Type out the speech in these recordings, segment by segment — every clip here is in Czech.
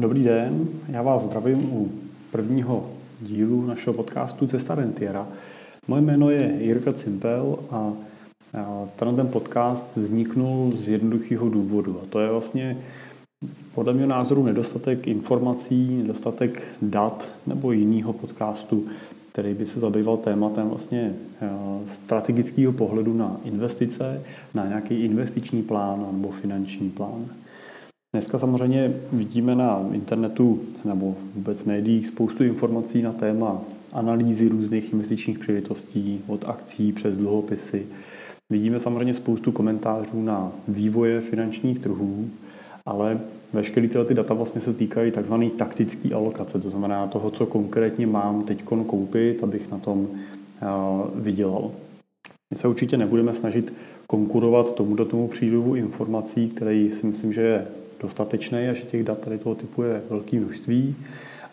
Dobrý den, já vás zdravím u prvního dílu našeho podcastu Cesta Rentiera. Moje jméno je Jirka Cimpel a tenhle ten podcast vzniknul z jednoduchého důvodu. A to je vlastně podle mě názoru nedostatek informací, nedostatek dat nebo jiného podcastu, který by se zabýval tématem vlastně strategického pohledu na investice, na nějaký investiční plán nebo finanční plán. Dneska samozřejmě vidíme na internetu nebo vůbec médiích spoustu informací na téma analýzy různých investičních příležitostí, od akcí přes dluhopisy. Vidíme samozřejmě spoustu komentářů na vývoje finančních trhů, ale veškeré tyhle ty data vlastně se týkají tzv. taktické alokace, to znamená toho, co konkrétně mám teď koupit, abych na tom vydělal. My se určitě nebudeme snažit konkurovat tomu do tomu přílivu informací, který si myslím, že je dostatečný a že těch dat tady toho typu je velké množství,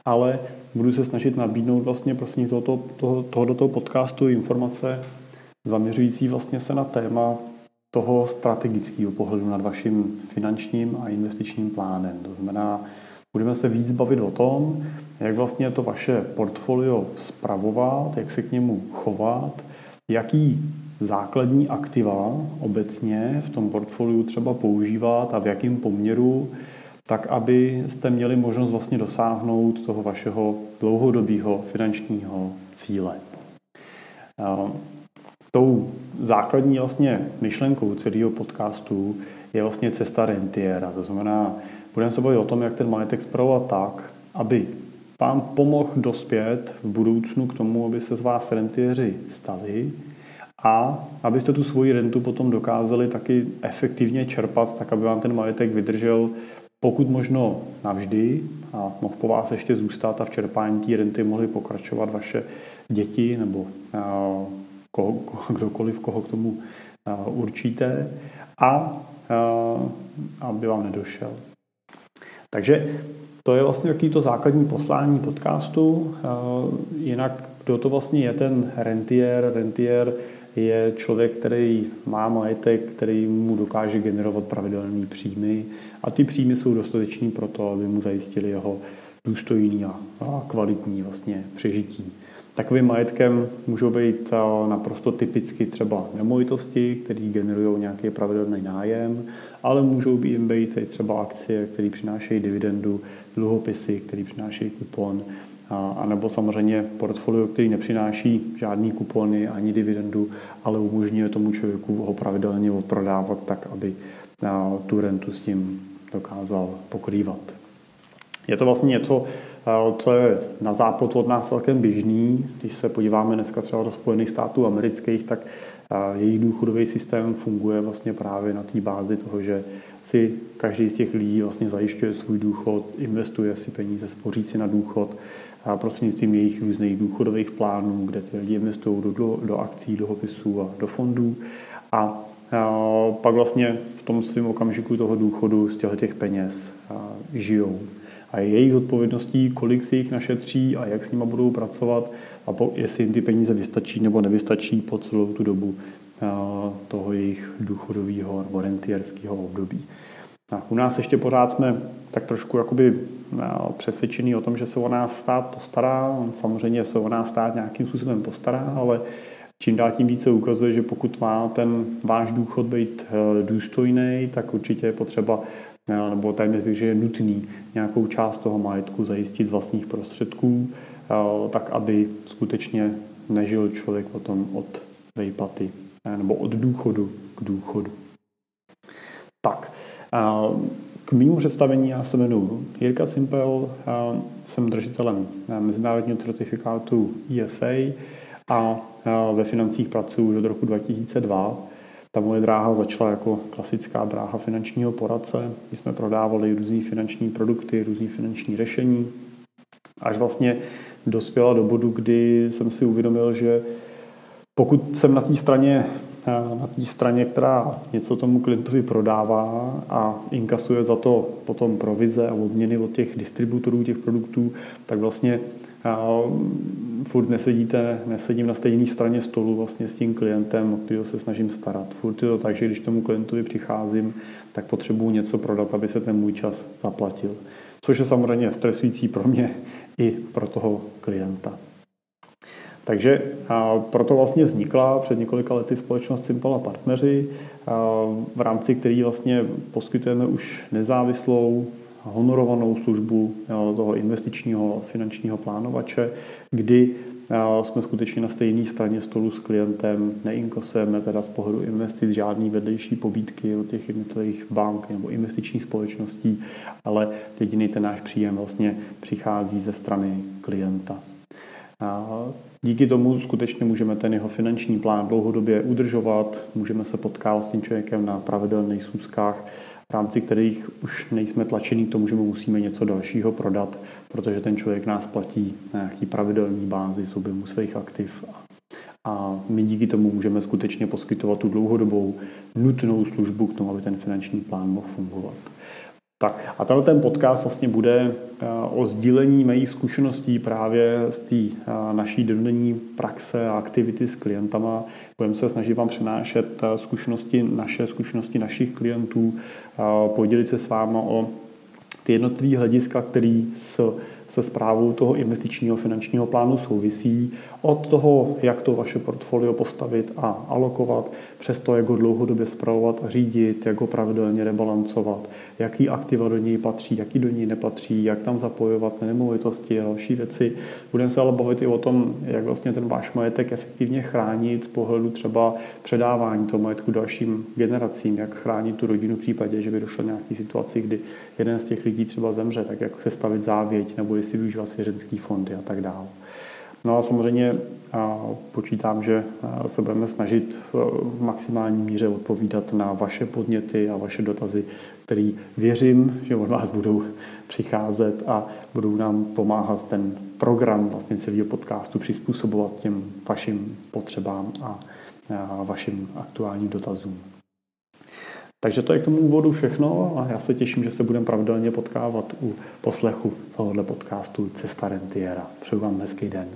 ale budu se snažit nabídnout vlastně prostřednictvím tohoto, toho, toho do toho podcastu informace zaměřující vlastně se na téma toho strategického pohledu nad vaším finančním a investičním plánem. To znamená, budeme se víc bavit o tom, jak vlastně to vaše portfolio spravovat, jak se k němu chovat, jaký základní aktiva obecně v tom portfoliu třeba používat a v jakém poměru, tak aby jste měli možnost vlastně dosáhnout toho vašeho dlouhodobého finančního cíle. Tou základní vlastně myšlenkou celého podcastu je vlastně cesta rentiera. To znamená, budeme se bavit o tom, jak ten majetek zpravovat tak, aby vám pomohl dospět v budoucnu k tomu, aby se z vás rentiéři stali, a abyste tu svoji rentu potom dokázali taky efektivně čerpat, tak aby vám ten majetek vydržel pokud možno navždy a mohl po vás ještě zůstat a v čerpání té renty mohly pokračovat vaše děti nebo koho, kdokoliv, koho k tomu určíte a aby vám nedošel. Takže to je vlastně takový to základní poslání podcastu. Jinak kdo to vlastně je ten rentier? Rentier je člověk, který má majetek, který mu dokáže generovat pravidelné příjmy a ty příjmy jsou dostatečný pro to, aby mu zajistili jeho důstojný a kvalitní vlastně přežití. Takovým majetkem můžou být naprosto typicky třeba nemovitosti, které generují nějaký pravidelný nájem, ale můžou být jim být třeba akcie, které přinášejí dividendu, dluhopisy, které přinášejí kupon, a nebo samozřejmě portfolio, který nepřináší žádný kupony ani dividendu, ale umožňuje tomu člověku ho pravidelně odprodávat tak, aby tu rentu s tím dokázal pokrývat. Je to vlastně něco, co je na západ od nás celkem běžný. Když se podíváme dneska třeba do Spojených států amerických, tak jejich důchodový systém funguje vlastně právě na té bázi toho, že si každý z těch lidí vlastně zajišťuje svůj důchod, investuje si peníze, spoří si na důchod a prostřednictvím jejich různých důchodových plánů, kde ty lidi investují do, do akcí, dluhopisů a do fondů. A, a pak vlastně v tom svém okamžiku toho důchodu z těch peněz žijou. A je jejich odpovědností, kolik si jich našetří a jak s nimi budou pracovat a po, jestli jim ty peníze vystačí nebo nevystačí po celou tu dobu a, toho jejich důchodového nebo rentierského období. A u nás ještě pořád jsme tak trošku jakoby přesvědčený o tom, že se o nás stát postará. On samozřejmě se o nás stát nějakým způsobem postará, ale čím dál tím více ukazuje, že pokud má ten váš důchod být eh, důstojný, tak určitě je potřeba nebo téměř bych, že je nutný nějakou část toho majetku zajistit z vlastních prostředků, eh, tak aby skutečně nežil člověk potom od vejplaty nebo od důchodu k důchodu. Tak, k mému představení já se jmenuji Jirka Simpel, jsem držitelem mezinárodního certifikátu EFA a ve financích pracuji od roku 2002. Ta moje dráha začala jako klasická dráha finančního poradce, kdy jsme prodávali různé finanční produkty, různé finanční řešení, až vlastně dospěla do bodu, kdy jsem si uvědomil, že pokud jsem na té straně na té straně, která něco tomu klientovi prodává a inkasuje za to potom provize a odměny od těch distributorů těch produktů, tak vlastně furt nesedíte, nesedím na stejné straně stolu vlastně s tím klientem, o kterého se snažím starat. Furt je to tak, že když tomu klientovi přicházím, tak potřebuji něco prodat, aby se ten můj čas zaplatil. což je samozřejmě stresující pro mě i pro toho klienta. Takže a proto vlastně vznikla před několika lety společnost Simple a partneři, v rámci který vlastně poskytujeme už nezávislou honorovanou službu toho investičního finančního plánovače, kdy jsme skutečně na stejné straně stolu s klientem, neinkosujeme teda z pohledu investic žádný vedlejší pobídky od těch jednotlivých bank nebo investičních společností, ale jediný ten náš příjem vlastně přichází ze strany klienta. Díky tomu skutečně můžeme ten jeho finanční plán dlouhodobě udržovat, můžeme se potkávat s tím člověkem na pravidelných schůzkách, v rámci kterých už nejsme tlačení k tomu, že mu musíme něco dalšího prodat, protože ten člověk nás platí na nějaký pravidelný bázi z objemu svých aktiv. A my díky tomu můžeme skutečně poskytovat tu dlouhodobou nutnou službu k tomu, aby ten finanční plán mohl fungovat. Tak a tenhle ten podcast vlastně bude eh, o sdílení mých zkušeností právě z té eh, naší denní praxe a aktivity s klientama. Budeme se snažit vám přenášet eh, zkušenosti, naše zkušenosti našich klientů, podělit se s váma o ty jednotlivé hlediska, který s se zprávou toho investičního finančního plánu souvisí od toho, jak to vaše portfolio postavit a alokovat, přes to, jak ho dlouhodobě zpravovat a řídit, jak ho pravidelně rebalancovat, jaký aktiva do něj patří, jaký do něj nepatří, jak tam zapojovat nemovitosti a další věci. Budeme se ale bavit i o tom, jak vlastně ten váš majetek efektivně chránit z pohledu třeba předávání toho majetku dalším generacím, jak chránit tu rodinu v případě, že by došlo nějaké situaci, kdy jeden z těch lidí třeba zemře, tak jak se stavit závěť nebo jestli využívat svěřenský fondy a tak dále. No a samozřejmě počítám, že se budeme snažit v maximální míře odpovídat na vaše podněty a vaše dotazy, který věřím, že od vás budou přicházet a budou nám pomáhat ten program vlastně celého podcastu přizpůsobovat těm vašim potřebám a vašim aktuálním dotazům. Takže to je k tomu úvodu všechno a já se těším, že se budeme pravidelně potkávat u poslechu tohohle podcastu Cesta Rentiera. Přeju vám hezký den.